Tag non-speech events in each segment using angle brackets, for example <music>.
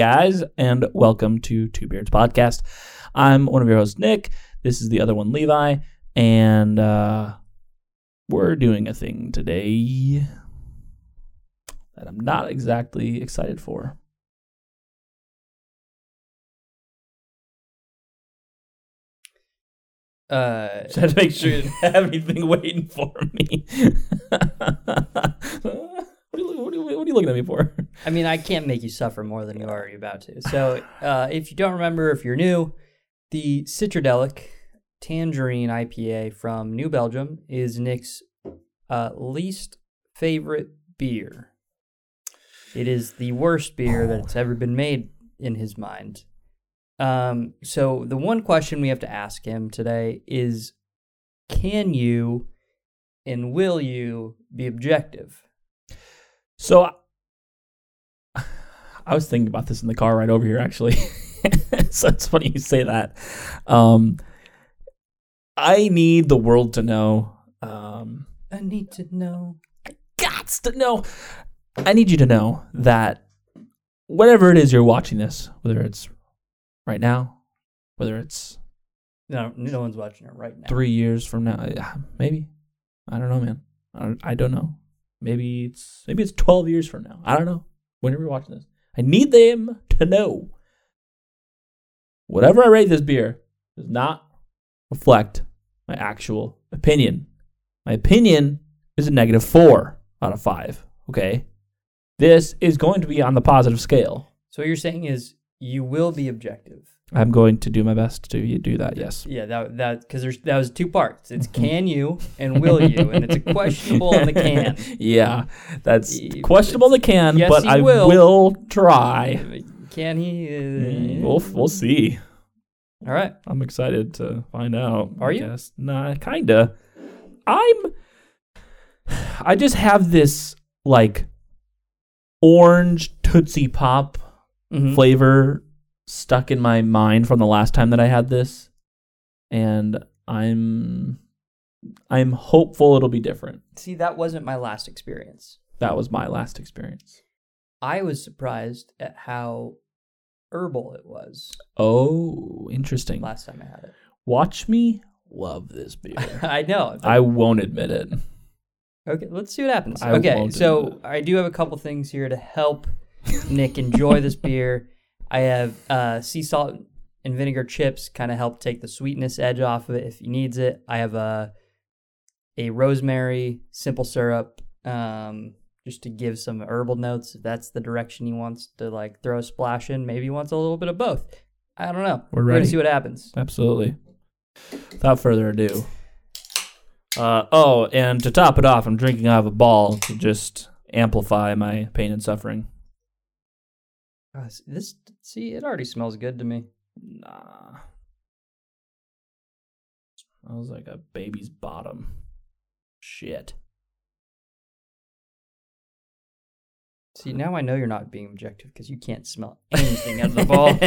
guys, and welcome to Two Beards Podcast. I'm one of your hosts, Nick. This is the other one, Levi, and uh, we're doing a thing today that I'm not exactly excited for. Uh, <laughs> Just had to make sure you didn't have anything waiting for me. <laughs> what, are you, what, are you, what are you looking at me for? I mean, I can't make you suffer more than you're already about to. So, uh, if you don't remember, if you're new, the Citradelic Tangerine IPA from New Belgium is Nick's uh, least favorite beer. It is the worst beer that's ever been made in his mind. Um, so the one question we have to ask him today is can you and will you be objective? So I, I was thinking about this in the car right over here, actually. <laughs> so it's funny you say that. Um, I need the world to know. Um, I need to know. gots to know. I need you to know that whatever it is you're watching this, whether it's right now, whether it's No, no one's watching it right now. three years from now, yeah, maybe. I don't know, man. I don't know. Maybe it's maybe it's twelve years from now. I don't know. Whenever you're watching this, I need them to know. Whatever I rate this beer does not reflect my actual opinion. My opinion is a negative four out of five. Okay, this is going to be on the positive scale. So what you're saying is you will be objective. I'm going to do my best to do that. Yes. Yeah, that that because there's that was two parts. It's Mhm. can you and will you, and it's a questionable on the can. <laughs> Yeah, that's Y- questionable. the can, Yes, but I will. will, try. Can he? Uh, Mm, We'll we'll see. All right. I'm excited to find out. Are you? guess. Nah, kinda. I'm. I just have this like orange Tootsie Pop Mhm. flavor stuck in my mind from the last time that I had this, and I'm I'm hopeful it'll be different. See, that wasn't my last experience. That was my last experience. I was surprised at how herbal it was Oh, interesting. last time I had it. Watch me love this beer. <laughs> I know. I won't admit it. Okay, let's see what happens. I okay, so. I do have a couple things here to help Nick enjoy this beer. I have uh, sea salt and vinegar chips, kind of help take the sweetness edge off of it if he needs it. I have a a rosemary simple syrup, um, just to give some herbal notes. If that's the direction he wants to like throw a splash in, maybe he wants a little bit of both. I don't know. We're We're ready. gonna see what happens. Absolutely. Without further ado. Uh, oh, and to top it off, I'm drinking out of a ball to just amplify my pain and suffering. Uh, this see, it already smells good to me. Nah. Smells like a baby's bottom. Shit. See, now I know you're not being objective because you can't smell anything out of the ball. <laughs>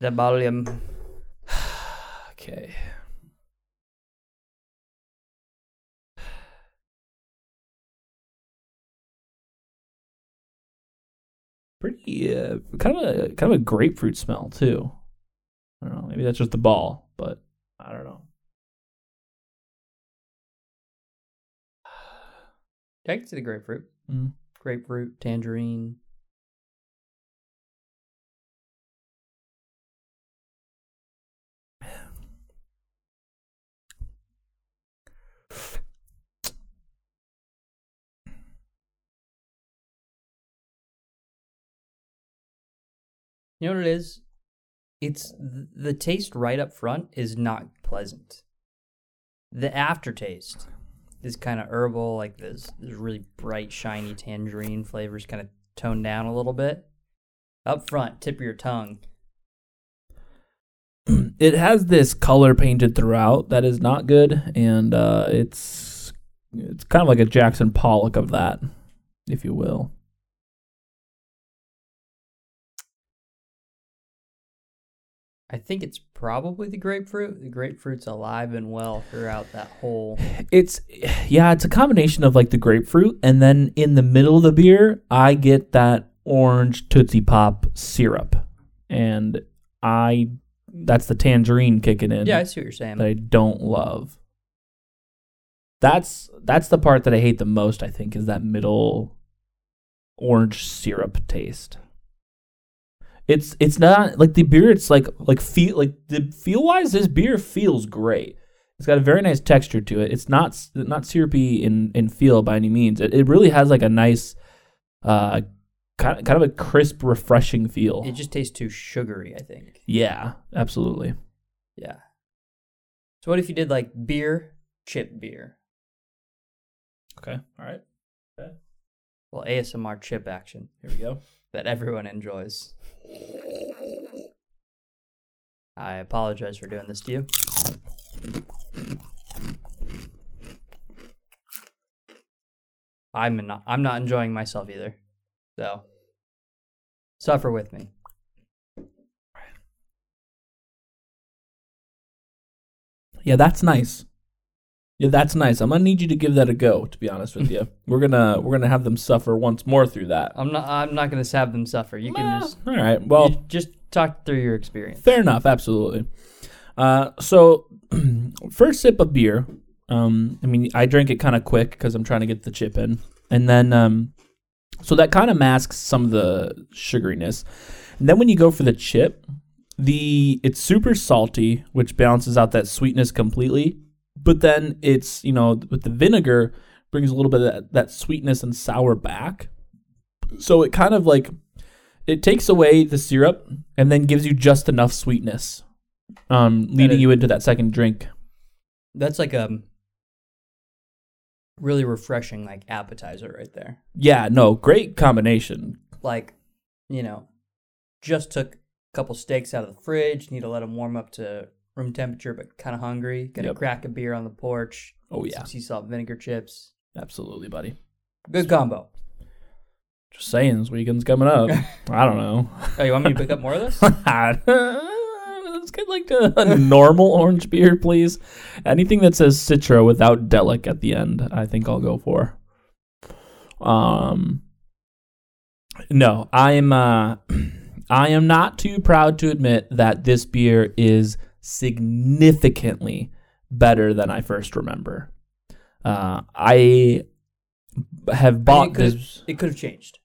the volume. <sighs> okay. Pretty, uh, kind of a kind of a grapefruit smell too. I don't know. Maybe that's just the ball, but I don't know. I can see the grapefruit. Mm. Grapefruit, tangerine. You know what it is? It's th- the taste right up front is not pleasant. The aftertaste is kind of herbal, like this, this really bright, shiny tangerine flavors kind of toned down a little bit. Up front, tip of your tongue. <clears throat> it has this color painted throughout that is not good, and uh, it's it's kind of like a Jackson Pollock of that, if you will. I think it's probably the grapefruit. The grapefruit's alive and well throughout that whole. It's yeah, it's a combination of like the grapefruit and then in the middle of the beer, I get that orange Tootsie Pop syrup. And I that's the tangerine kicking in Yeah, I see what you're saying. that I don't love. That's that's the part that I hate the most, I think, is that middle orange syrup taste. It's it's not like the beer. It's like like feel like the feel wise. This beer feels great. It's got a very nice texture to it. It's not not syrupy in in feel by any means. It, it really has like a nice, uh, kind of, kind of a crisp, refreshing feel. It just tastes too sugary, I think. yeah, absolutely. Yeah. So what if you did like beer, chip beer? Okay, all right. Well, ASMR chip action Here we go. that everyone enjoys. I apologize for doing this to you. I'm not I'm not enjoying myself either. So suffer with me. Yeah, that's nice. Yeah, that's nice. I'm gonna need you to give that a go. To be honest with you, <laughs> we're gonna we're gonna have them suffer once more through that. I'm not I'm not gonna have them suffer. You can just all right. Well, you just talk through your experience. fair enough. Absolutely. Uh, so <clears throat> first sip of beer. Um, I mean, I drank it kind of quick because I'm trying to get the chip in, and then um, so that kind of masks some of the sugariness. And then when you go for the chip, the it's super salty, which balances out that sweetness completely. But then it's you know with the vinegar brings a little bit of that, that sweetness and sour back. So it kind of like it takes away the syrup and then gives you just enough sweetness, um, leading is- you into that second drink. That's like a really refreshing like appetizer right there. Yeah, no, great combination. Like, you know, just took a couple steaks out of the fridge, need to let them warm up to room temperature, but kind of hungry. Gonna Yep. crack a beer on the porch. Oh yeah, Some sea salt vinegar chips. absolutely, buddy. Good combo. Just saying, this weekend's coming up. <laughs> I don't know. Oh, you want me to pick up more of this? <laughs> Let's get like a, a normal orange beer, please. Anything that says Citra without Delic at the end, I think I'll go for. Um, no, I am. Uh, <clears throat> I am not too proud to admit that this beer is significantly better than I first remember. Uh, I have bought it this. It could have changed.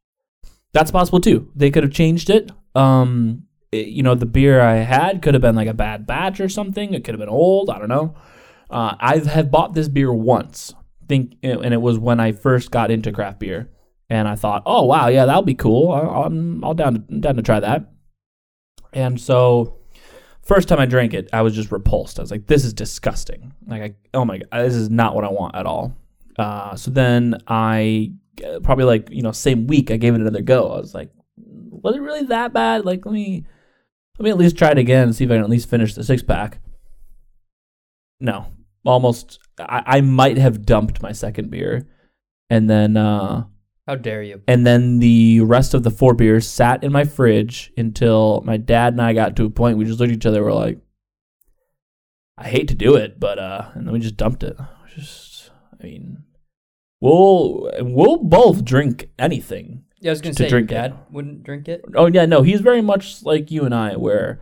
That's possible too. They could have changed it. Um, it- you know, the beer I had could have been like a bad batch or something. It could have been old. I don't know. Uh, I have bought this beer once. Think, and it was when I first got into craft beer, and I thought, oh wow, yeah, that'll be cool. I- I'm all down to, down to try that. And so, first time I drank it, I was just repulsed. I was like, this is disgusting. Like, I, oh my god, this is not what I want at all. Uh, so then I uh, probably like you know same week I gave it another go. I was like, was it really that bad? Like let me let me at least try it again and see if I can at least finish the six pack. No, almost. I, I might have dumped my second beer, and then uh, How dare you? and then the rest of the four beers sat in my fridge until my dad and I got to a point we just looked at each other. We're like, I hate to do it, but uh, and then we just dumped it. Just, I mean, we'll we'll both drink anything. Yeah, I was gonna To say drink your it. dad wouldn't drink it. Oh yeah, no, he's very much like you and I, where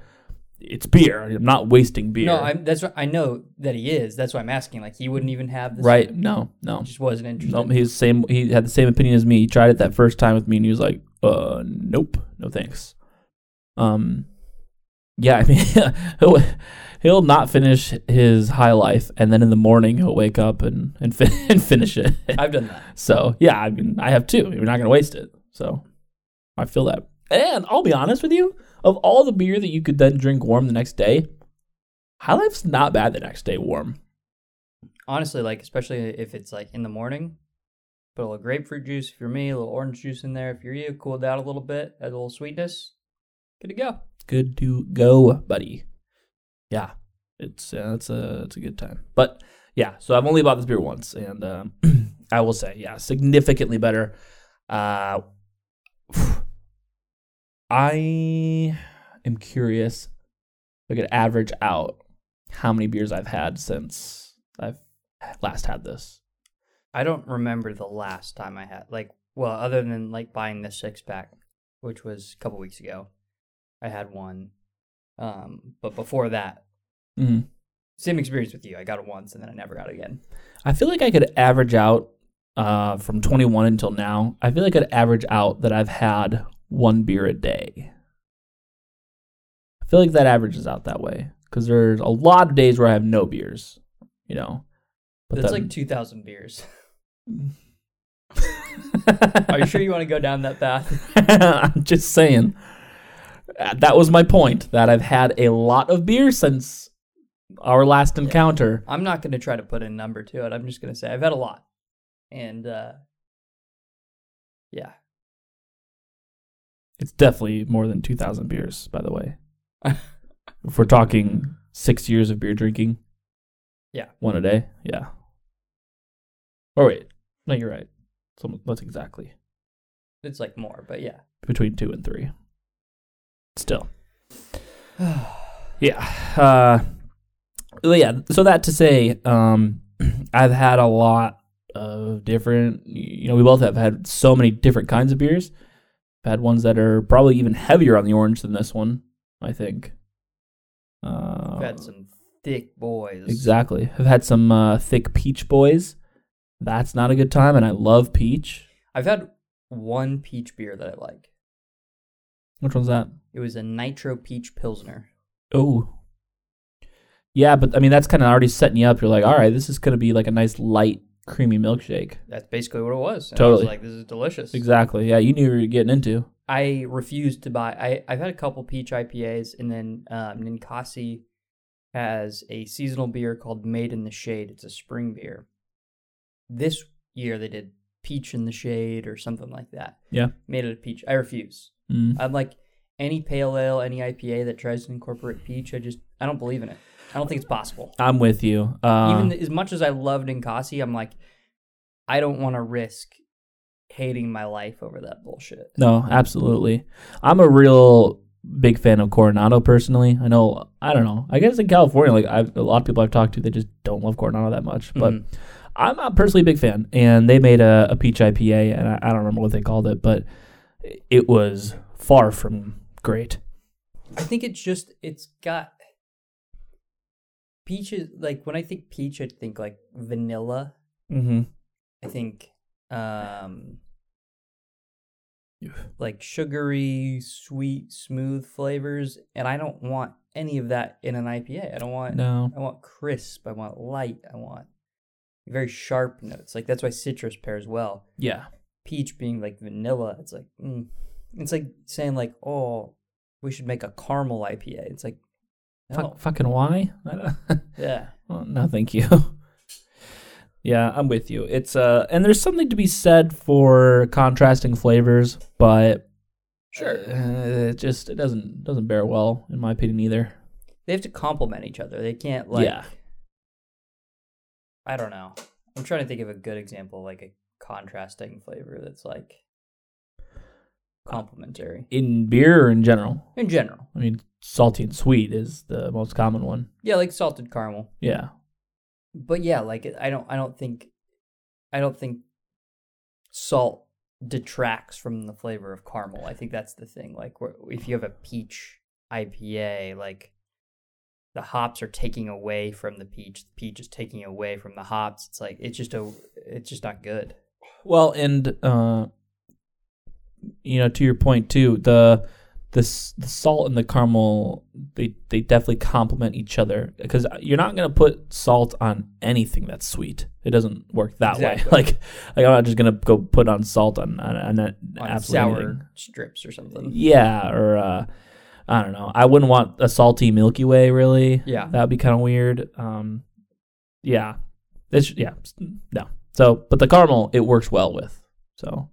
it's beer. I'm not wasting beer. No, I'm. That's what I know that he is. That's why I'm asking. Like he wouldn't even have this. right. No, no. Just wasn't interested. No, he's same. He had the same opinion as me. He tried it that first time with me, and he was like, "Uh, nope, no thanks." Um, yeah, I mean, <laughs> he'll he'll not finish his high life, and then in the morning he'll wake up and and, fin- <laughs> and finish it. I've done that. so yeah, I mean, I have too. We're not gonna waste it. So I feel that. And I'll be honest with you, of all the beer that you could then drink warm the next day, High Life's not bad the next day warm. Honestly, like especially if it's like in the morning, put a little grapefruit juice if you're me, a little orange juice in there if you're you, cool it down a little bit, add a little sweetness, good to go. good to go, buddy. Yeah, it's uh, it's a it's a good time. But yeah, so I've only bought this beer once, and um, <clears throat> I will say, yeah, significantly better. Uh, I am curious I could average out how many beers I've had since I've last had this. I don't remember the last time I had like well, other than like buying the six pack, which was a couple weeks ago. I had one. Um, but before that, Mm-hmm. same experience with you. I got it once and then I never got it again. I feel like I could average out uh, from 21 until now. I feel like I could average out that I've had one beer a day. I feel like that averages out that way because there's a lot of days where I have no beers, you know. But That's then- like two thousand beers. <laughs> Are you sure you want to go down that path? <laughs> I'm just saying. Uh, That was my point. That I've had a lot of beer since our last encounter. I'm not going to try to put a number to it. I'm just going to say I've had a lot, and uh, yeah, It's definitely more than 2,000 beers, by the way. <laughs> if we're talking six years of beer drinking, Yeah. one a day, yeah. Or wait, no, you're right. So that's exactly it's like more, but yeah. between two and three. Still, <sighs> yeah. Uh, yeah. So that to say, um, <clears throat> I've had a lot of different. You know, we both have had so many different kinds of beers. I've had ones that are probably even heavier on the orange than this one. I think. Uh, I've had some thick boys. exactly. I've had some uh, thick peach boys. That's not a good time, and I love peach. I've had one peach beer that I like. Which one's that? It was a nitro peach pilsner. Oh. Yeah, but I mean that's kind of already setting you up. You're like, all right, this is gonna be like a nice light, creamy milkshake. That's basically what it was. And I was Totally. like, this is delicious. Exactly. Yeah, you knew what you were getting into. I refused to buy. I I've had a couple peach IPAs, and then um, Ninkasi has a seasonal beer called Made in the Shade. It's a spring beer. This year they did Peach in the Shade or something like that. Yeah. made it a peach. I refuse. Mm. I'm like any pale ale, any IPA that tries to incorporate peach. I just I don't believe in it. I don't think it's possible. I'm with you. Uh, Even as much as I loved Ninkasi, I'm like, I don't want to risk hating my life over that bullshit. no, absolutely. I'm a real big fan of Coronado personally. I know. I don't know. I guess in California, like I've a lot of people I've talked to, they just don't love Coronado that much. But Mhm. I'm a personally a big fan, and they made a, a peach IPA, and I, I don't remember what they called it, but it was far from great. I think it's just it's got peaches. Like when I think peach, I think like vanilla. Mm-hmm. I think um like sugary, sweet, smooth flavors, and I don't want any of that in an IPA. I don't want. No. I want crisp. I want light. I want very sharp notes. Like that's why citrus pairs well. Yeah. Peach being like vanilla. It's like mm. it's like saying like oh we should make a caramel IPA. It's like Fuck, no. fucking why? <laughs> Yeah. well, no, thank you. <laughs> yeah, I'm with you. It's uh, and there's something to be said for contrasting flavors, but Sure. uh, it just it doesn't doesn't bear well in my opinion either. They have to complement each other. They can't like Yeah. I don't know. I'm trying to think of a good example, like a contrasting flavor that's like complementary In beer or in general, in general. I mean, salty and sweet is the most common one. Yeah, like salted caramel. Yeah. But yeah, like I don't I don't think I don't think salt detracts from the flavor of caramel. I think that's the thing. Like if you have a peach IPA, like the hops are taking away from the peach, the peach is taking away from the hops. It's like it's just a it's just not good. Well, and uh, you know, to your point too, the the the salt and the caramel they they definitely complement each other because you're not gonna put salt on anything that's sweet. It doesn't work that way. <laughs> Like, like I'm not just gonna go put on salt on on, on, On absolutely sour anything. strips or something. Yeah, or uh, I don't know. I wouldn't want a salty Milky Way. Really, Yeah. that would be kind of weird. Um, yeah, it's yeah, no. So, but the caramel it works well with. So,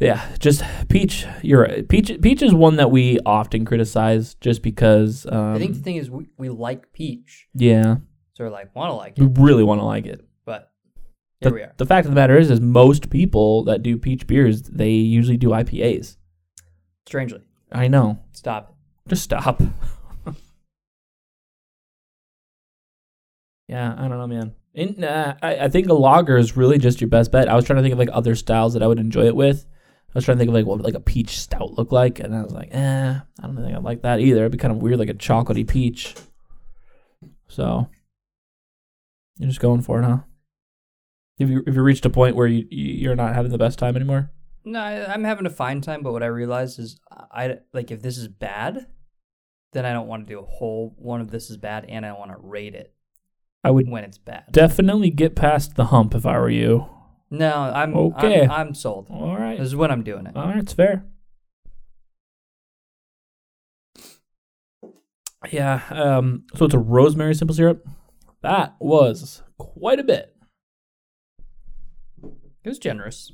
yeah, just Peach. You're right. Peach. Peach is one that we often criticize just because. Um, I think um, the thing is we, we like Peach. Yeah. So we're like want to like it. We really want to like it. But here the, we are. The fact of the matter is, is most people that do Peach beers, they usually do IPAs. Strangely. I know. Stop. Just stop. <laughs> yeah, I don't know, man. In, uh, I, I think a lager is really just your best bet. I was trying to think of like other styles that I would enjoy it with. I was trying to think of like what like a peach stout look like, and I was like, eh, I don't think I like that either. It'd be kind of weird, like a chocolatey peach. So you're just going for it, huh? Have you have you reached a point where you you- you're not having the best time anymore? No, I, I'm having a fine time, but what I realized is I like if this is bad, then I don't want to do a whole one of this is bad, and I want to rate it I would when it's bad. definitely get past the hump if I were you. No, I'm Okay. I'm, I'm sold. All right, This is when I'm doing it. all right, it's fair. Yeah. Um. So it's a rosemary simple syrup. That was quite a bit. It was generous.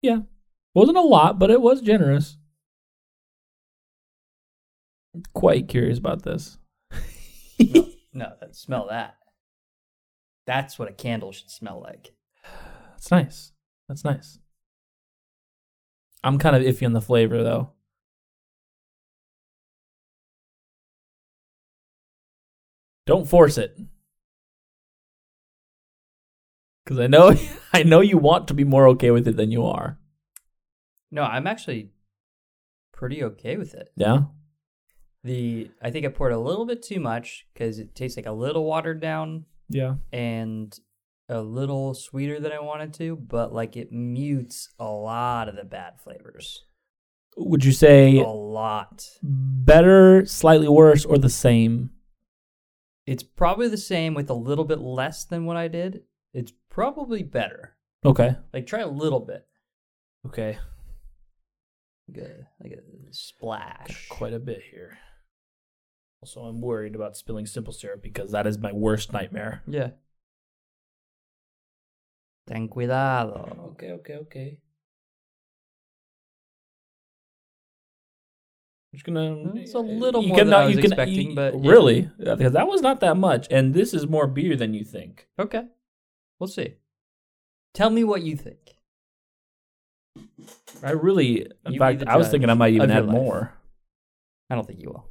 Yeah. Wasn't a lot, but it was generous. Quite curious about this. No, <laughs> that, smell that. That's what a candle should smell like. That's nice. That's nice. I'm kind of iffy on the flavor though. Don't force it. Cuz I know <laughs> I know you want to be more okay with it than you are. No, I'm actually pretty okay with it. Yeah. The I think I poured a little bit too much because it tastes like a little watered down Yeah. and a little sweeter than I wanted to, but like it mutes a lot of the bad flavors. Would you say A lot. better, slightly worse or the same? It's probably the same with a little bit less than what I did. It's probably better. Okay. Like try a little bit. Okay. A, like a splash. Quite a bit here. Also, I'm worried about spilling simple syrup because that is my worst nightmare. Yeah. Ten cuidado. Okay, okay, okay. I'm just gonna. It's a eh, eh, little you more can- than I you was can- expecting, you- but yeah. really, uh, because that was not that much, and this is more beer than you think. Okay. We'll see. Tell me what you think. I really, in You fact, I was thinking I might even add life. more. I don't think you will.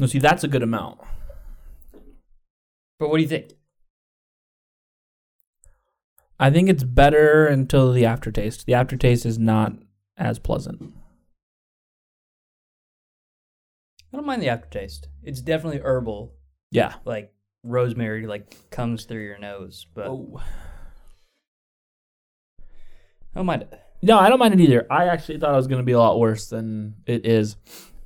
No, see, that's a good amount. But what do you think? I think it's better until the aftertaste. The aftertaste is not as pleasant. I don't mind the aftertaste. It's definitely herbal, Yeah. like rosemary, like comes through your nose. But Oh. I don't mind it. No, I don't mind it either. I actually thought it was going to be a lot worse than it is.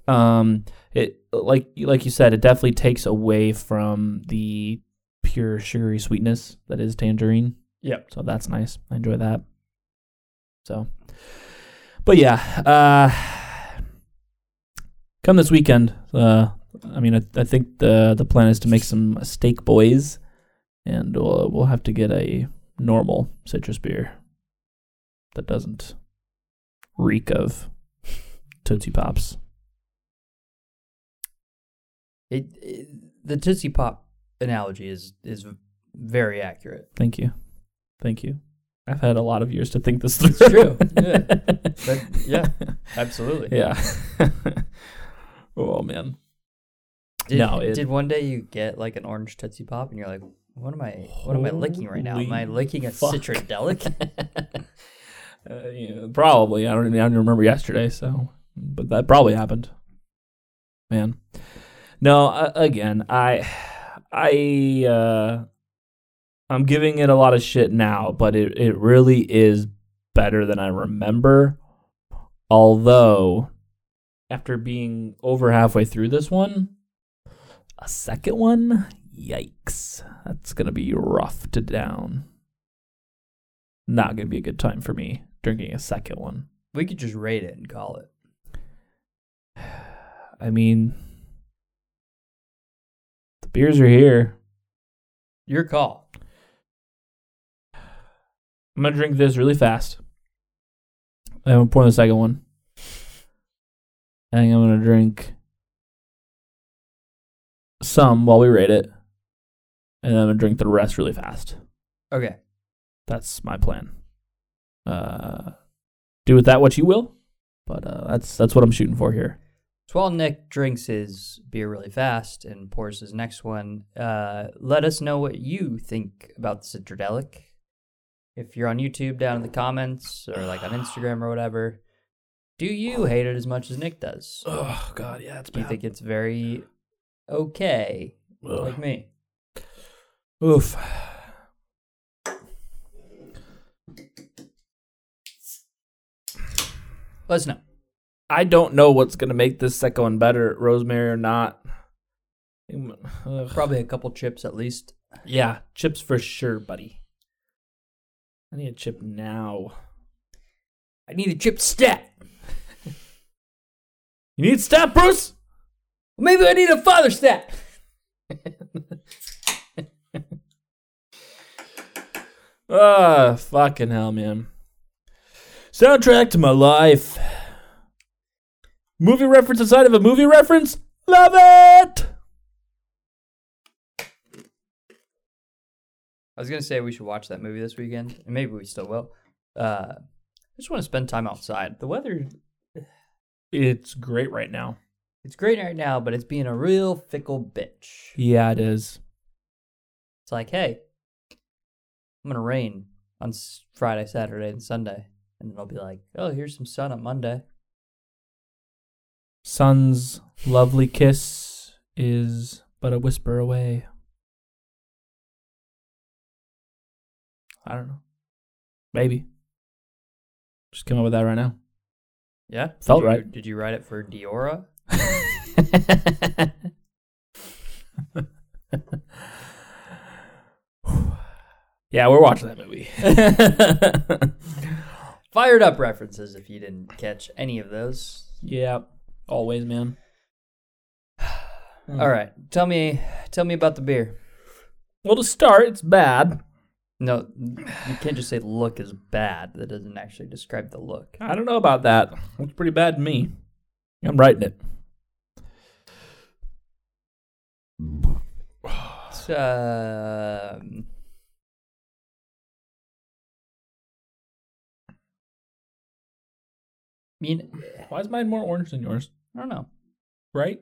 Um, it like like you said, it definitely takes away from the pure sugary sweetness that is tangerine. Yep. So that's nice. I enjoy that. So, but yeah, uh, come this weekend. Uh, I mean, I, I think the the plan is to make some steak boys, and we'll we'll have to get a normal citrus beer that doesn't reek of Tootsie Pops. It, it the Tootsie Pop analogy is is very accurate. Thank you, thank you. I've had a lot of years to think this through. It's true. <laughs> Yeah. But, yeah. <laughs> Absolutely. yeah. <laughs> oh man. Did, No, it- did one day you get like an orange Tootsie Pop and you're like, what am I what am I licking right now? Am I licking a fuck. citradelic? Uh, yeah, probably. I don't. I don't remember yesterday. So, but that probably happened. Man, no. Uh, again, I, I, uh, I'm giving it a lot of shit now, but it it really is better than I remember. Although, after being over halfway through this one, a second one, yikes, that's gonna be rough to down not gonna be a good time for me drinking a second one. we could just rate it and call it. <sighs> I mean, beers are here. Your call. I'm gonna drink this really fast. I'm gonna pour the second one. I think I'm gonna drink some while we rate it, and then I'm gonna drink the rest really fast. Okay. That's my plan. Uh, do with that what you will. But uh, that's that's what I'm shooting for here. So while Nick drinks his beer really fast and pours his next one, uh, let us know what you think about the Citradelic. If you're on YouTube, down in the comments or like on Instagram or whatever, do you hate it as much as Nick does? Oh God, yeah, it's Do you think it's very okay, like me? Oof. Let us know. I don't know what's gonna make this second one better, rosemary or not. Ugh. Probably a couple chips at least. Yeah, chips for sure, buddy. I need a chip now. I need a chip stat. You need stat, Bruce? Maybe I need a father stat. <laughs> Ah, fucking hell, man. Soundtrack to my life. Movie reference inside of a movie reference? Love it! I was gonna say we should watch that movie this weekend, and maybe we still will. Uh, I just want to spend time outside. The weather, It's great right now. it's great right now, but it's being a real fickle bitch. Yeah, it is. It's like, hey, I'm gonna rain on Friday, Saturday, and Sunday, and then I'll be like, oh, here's some sun on Monday. Sun's lovely kiss is but a whisper away. I don't know. Maybe. Just came up with that right now. Yeah, Felt did you, right. Did you write it for Diora? <laughs> yeah, we're watching that movie. <laughs> Fired up references if you didn't catch any of those. yeah, always, man. All right, tell me, tell me about the beer. Well, to start, it's bad. No, you can't just say look is bad. That doesn't actually describe the look. I don't know about that. Looks pretty bad to me. I'm writing it. It's, um, mean, Why is mine more orange than yours? I don't know. Right?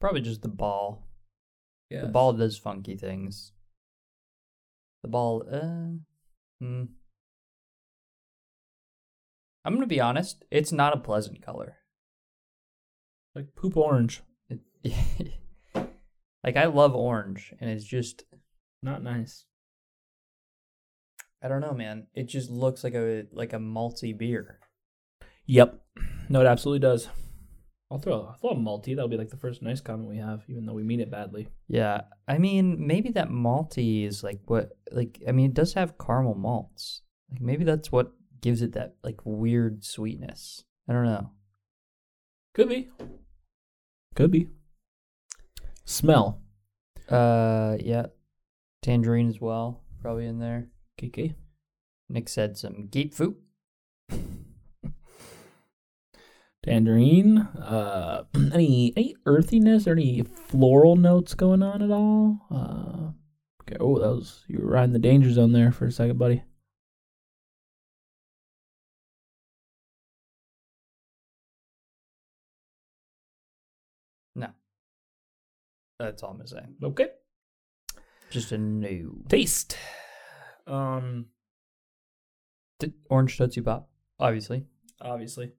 Probably just the ball. Yeah. The ball does funky things. The ball, uh, hmm. I'm gonna be honest. It's not a pleasant color. Like poop orange. It, <laughs> like I love orange, and it's just Not nice. I don't know, man. It just looks like a like a malty beer. Yep. No, it absolutely does. I'll throw, I'll throw a malty. That'll be like the first nice comment we have, even though we mean it badly. Yeah, I mean, maybe that malty is like what like I mean, it does have caramel malts. Like maybe that's what gives it that like weird sweetness. I don't know. Could be. Could be. Smell. Uh, yeah, tangerine as well, probably in there. KK. Nick said some grapefruit. <laughs> Tangerine. Uh, <clears throat> any any earthiness or any floral notes going on at all? Uh, okay. Oh, that was you were riding the danger zone there for a second, buddy. No, that's all I'm gonna say. Okay. Just a new Taste. Um, T- orange Tootsie Pop, obviously. obviously.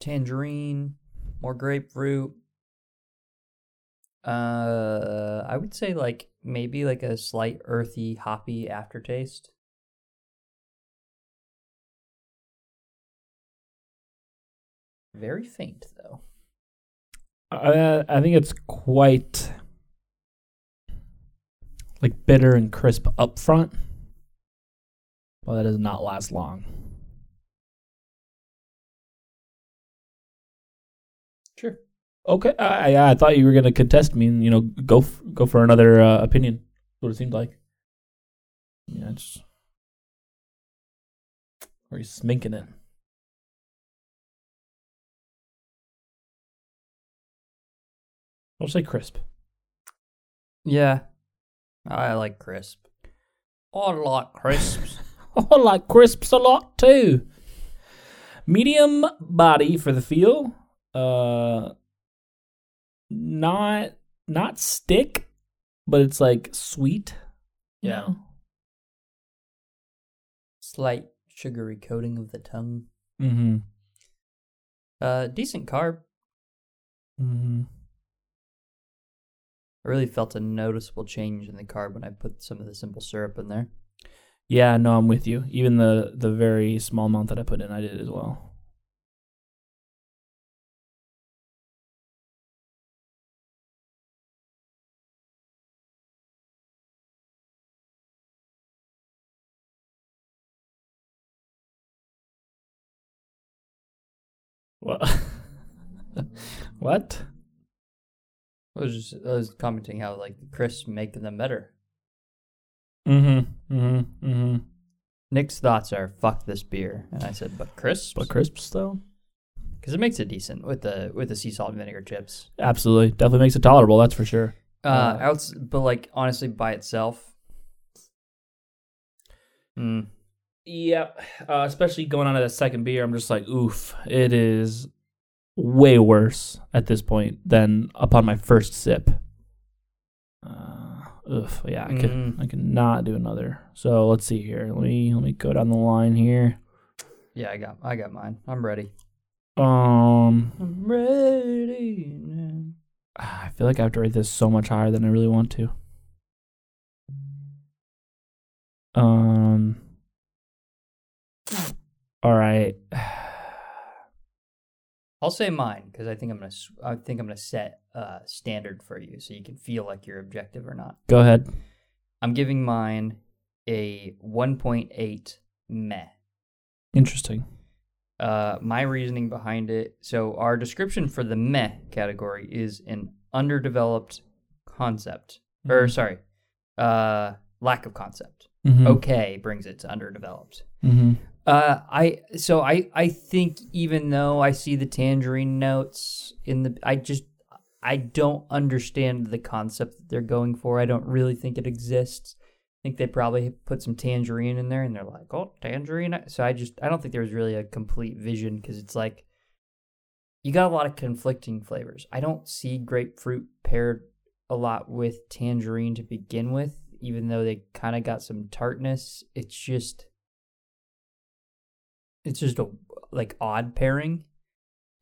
Tangerine, more grapefruit. Uh, I would say like maybe like a slight earthy, hoppy aftertaste. Very faint though. I I think it's quite like bitter and crisp up front. Well, that does not last long. Sure. Okay, I I, thought you were gonna contest me and you know go f- go for another uh, opinion. That's what it seemed like. Yeah, it's or he's sminking it. I'll say crisp. Yeah, I like crisp. I like crisps. <laughs> I like crisps a lot too. Medium body for the feel. Uh, not not stick, but it's like sweet. Yeah. know? Slight sugary coating of the tongue. Mm-hmm. Uh, decent carb. Mm-hmm. I really felt a noticeable change in the carb when I put some of the simple syrup in there. Yeah, no, I'm with you. Even the the very small amount that I put in, I did as well. <laughs> What? what? I was just I was commenting how like crisps make them better. Mm-hmm. Mm-hmm. Mm-hmm. Nick's thoughts are fuck this beer, and I said, but crisps, But crisps though? because it makes it decent with the with the sea salt and vinegar chips. Absolutely. Definitely makes it tolerable, that's for sure. Uh, Uh, outs, but like honestly, by itself, mm, Yep. Uh, especially going on to the second beer, I'm just like, oof, it is way worse at this point than upon my first sip. Uh, oof. Yeah, I could Mm. I could not do another. So let's see here. Let me let me go down the line here. yeah, I got I got mine. I'm ready. Um, I'm ready. now. I feel like I have to rate this so much higher than I really want to. Um. All right. I'll say mine because I think I'm gonna I think I'm gonna set a standard for you so you can feel like you're objective or not. Go ahead. I'm giving mine a 1.8 meh. Interesting. Uh, my reasoning behind it. So our description for the meh category is an underdeveloped concept, or sorry, uh, lack of concept. Mhm. Okay brings it to underdeveloped. Mhm. Uh, I so I I think even though I see the tangerine notes in the, I just I don't understand the concept that they're going for. I don't really think it exists. I think they probably put some tangerine in there, and they're like, "Oh, tangerine." So I just I don't think there's really a complete vision because it's like you got a lot of conflicting flavors. I don't see grapefruit paired a lot with tangerine to begin with, even though they kind of got some tartness. It's just it's just a like odd pairing.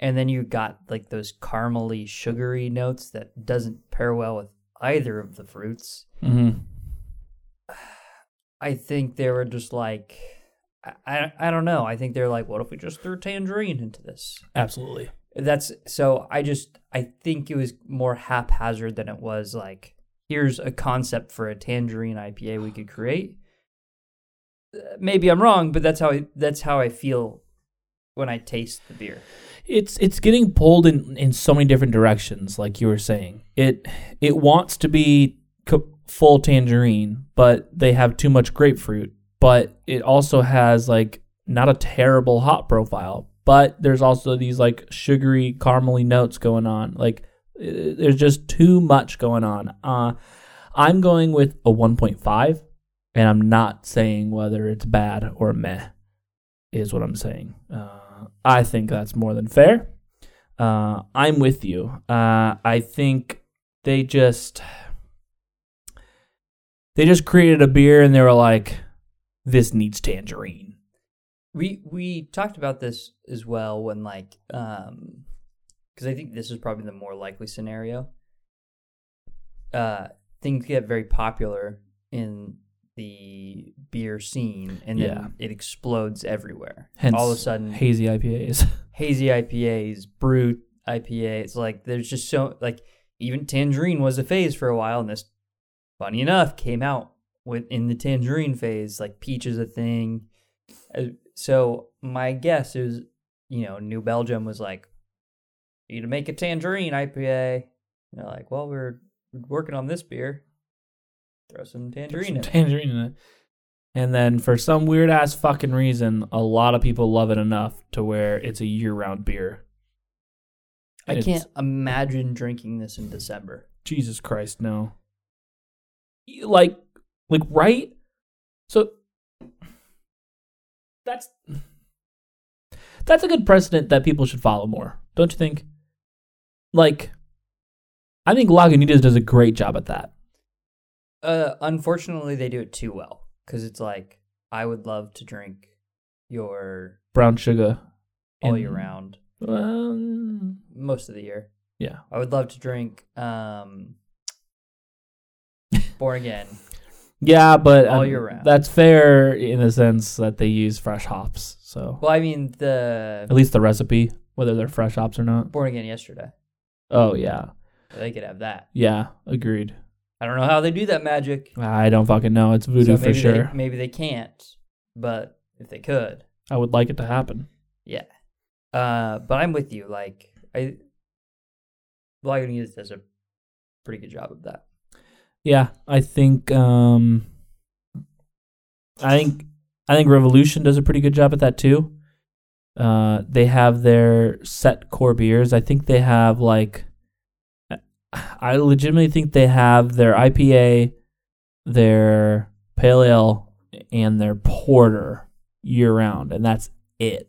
And then you got like those caramely, sugary notes that doesn't pair well with either of the fruits. Mm-hmm. <sighs> I think they were just like, I, I, I don't know. I think they're like, what if we just threw tangerine into this? Absolutely. That's so. I just I think it was more haphazard than it was like here's a concept for a tangerine IPA we could create. Uh, Maybe I'm wrong, but that's how I, that's how I feel when I taste the beer. It's it's getting pulled in in so many different directions, like you were saying. It it wants to be full tangerine, but they have too much grapefruit. But it also has like not a terrible hop profile, but there's also these like sugary caramely notes going on. Like there's just too much going on. Uh, I'm going with a 1.5, and I'm not saying whether it's bad or meh. Is what I'm saying. Uh, I think that's more than fair. Uh, I'm with you. Uh, I think they just they just created a beer and they were like, "This needs tangerine." We we talked about this as well when like um because I think this is probably the more likely scenario. Uh, things get very popular in the beer scene, and then Yeah. it explodes everywhere. Hence, all of a sudden, hazy IPAs. <laughs> hazy IPAs, brut IPAs. Like there's just so like even tangerine was a phase for a while, and this, funny enough, came out with in the tangerine phase. Like peach is a thing. Uh, So my guess is, you know, New Belgium was like, "You need to make a tangerine IPA." And they're like, "Well, we're working on this beer. Throw some tangerine Some in." it." tangerine in it. And then for some weird ass fucking reason, a lot of people love it enough to where it's a year round beer. I It's- can't imagine drinking this in December. Jesus Christ, no. Like, like right So that's that's a good precedent that people should follow more, don't you think? Like, I think Lagunitas does a great job at that. Uh, unfortunately, they do it too well because it's like I would love to drink your Brown sugar all in- year round, Um, most of the year. yeah, I would love to drink um, Born Again. <laughs> yeah, but All um, year round. That's fair in the sense that they use fresh hops. So Well, I mean the at least the recipe, whether they're fresh hops or not. Born Again yesterday. Oh yeah, They could have that. yeah, agreed. I don't know how they do that magic. I don't fucking know. It's voodoo so for sure. They, maybe they can't, but if they could, I would like it to happen. yeah. Uh, but I'm with you. Like I, Lagunitas does a pretty good job of that. Yeah, I think um I think I think Revolution does a pretty good job at that too. Uh they have their set core beers. I think they have like I legitimately think they have their IPA, their pale ale and their porter year round and that's it.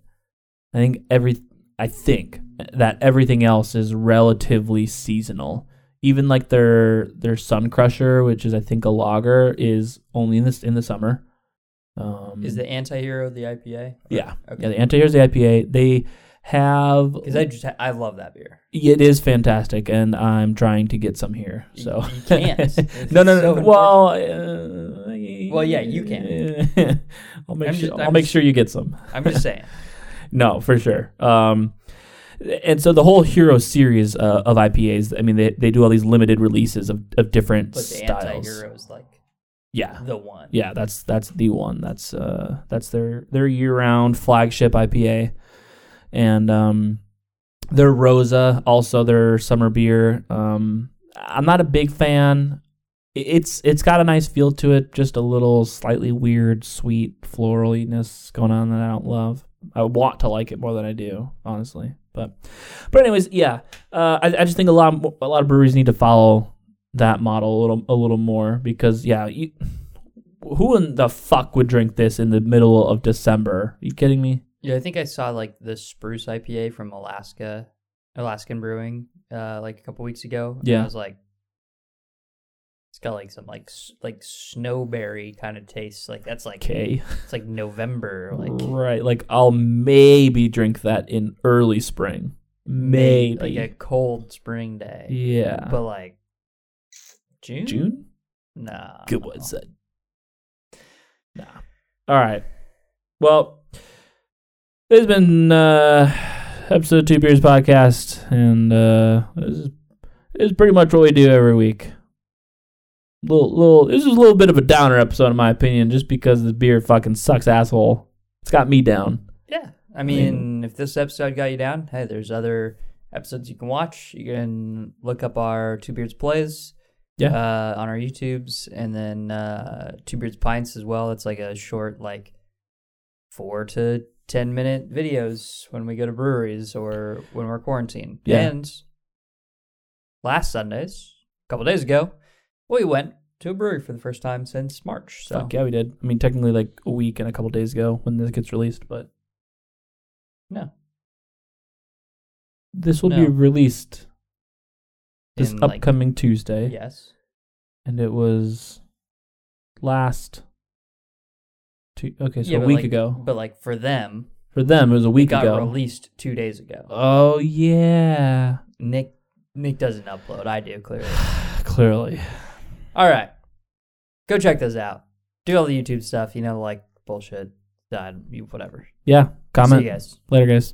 I think every I think that everything else is relatively seasonal even like their their Sun Crusher, which is I think a lager, is only in this in the summer. Um, Is the anti-hero the IPA? yeah Okay. yeah the Anti-Hero's the IPA. They have Because I just I love that beer. it is fantastic, and I'm trying to get some here. So you can't. <laughs> No, no, no. so well, uh, Well, yeah, you can. <laughs> I'll make I'm sure. just- I'll I'm make just- sure you get some. I'm just saying. <laughs> No, for sure. Um, and so the whole Hero series uh, of IPAs, I mean, they, they do all these limited releases of, of different But the styles. anti-hero is like Yeah, the one. yeah, that's that's the one. That's uh that's their their year round flagship IPA, and um, their Rosa also their summer beer. Um, I'm not a big fan. It's it's got a nice feel to it, just a little slightly weird, sweet floraliness going on that I don't love. I want to like it more than I do, honestly. But but anyways, yeah. Uh, I I just think a lot of, a lot of breweries need to follow that model a little a little more because yeah, you, who in the fuck would drink this in the middle of December? Are you kidding me? Yeah, I think I saw like the Spruce IPA from Alaska, Alaskan Brewing, uh, like a couple weeks ago. and Yeah. I was like, it's got like some like like snowberry kind of taste. Like that's like Okay, it's like November. Like right. Like I'll maybe drink that in early spring. Maybe. like a cold spring day. yeah. But like June. June. Nah. Good one, said. Nah. All right. Well, has been uh, episode two beers podcast, and uh, this is, pretty much what we do every week. Little, little. This is a little bit of a downer episode, in my opinion, just because the beer fucking sucks, asshole. It's got me down. Yeah. I mean, if this episode got you down, hey, there's other episodes you can watch. You can look up our Two Beards Plays Yeah. uh, on our YouTubes and then uh, Two Beards Pints as well. It's like a short, like four to 10 minute videos when we go to breweries or when we're quarantined. Yeah. And last Sundays, a couple days ago, we went to a brewery for the first time since March. So Fuck yeah, we did. I mean, technically, like a week and a couple days ago when this gets released, but no. this will be released this In, like, upcoming Tuesday. Yes. and it was last two okay so Yeah, a week like- ago But like for them, for them it was a week got ago released two days ago. oh yeah Nick Nick doesn't upload. I do clearly. <sighs> clearly All right, go check those out. Do all the YouTube stuff. You know, like bullshit. Done. You whatever. yeah Comment. See you guys. later guys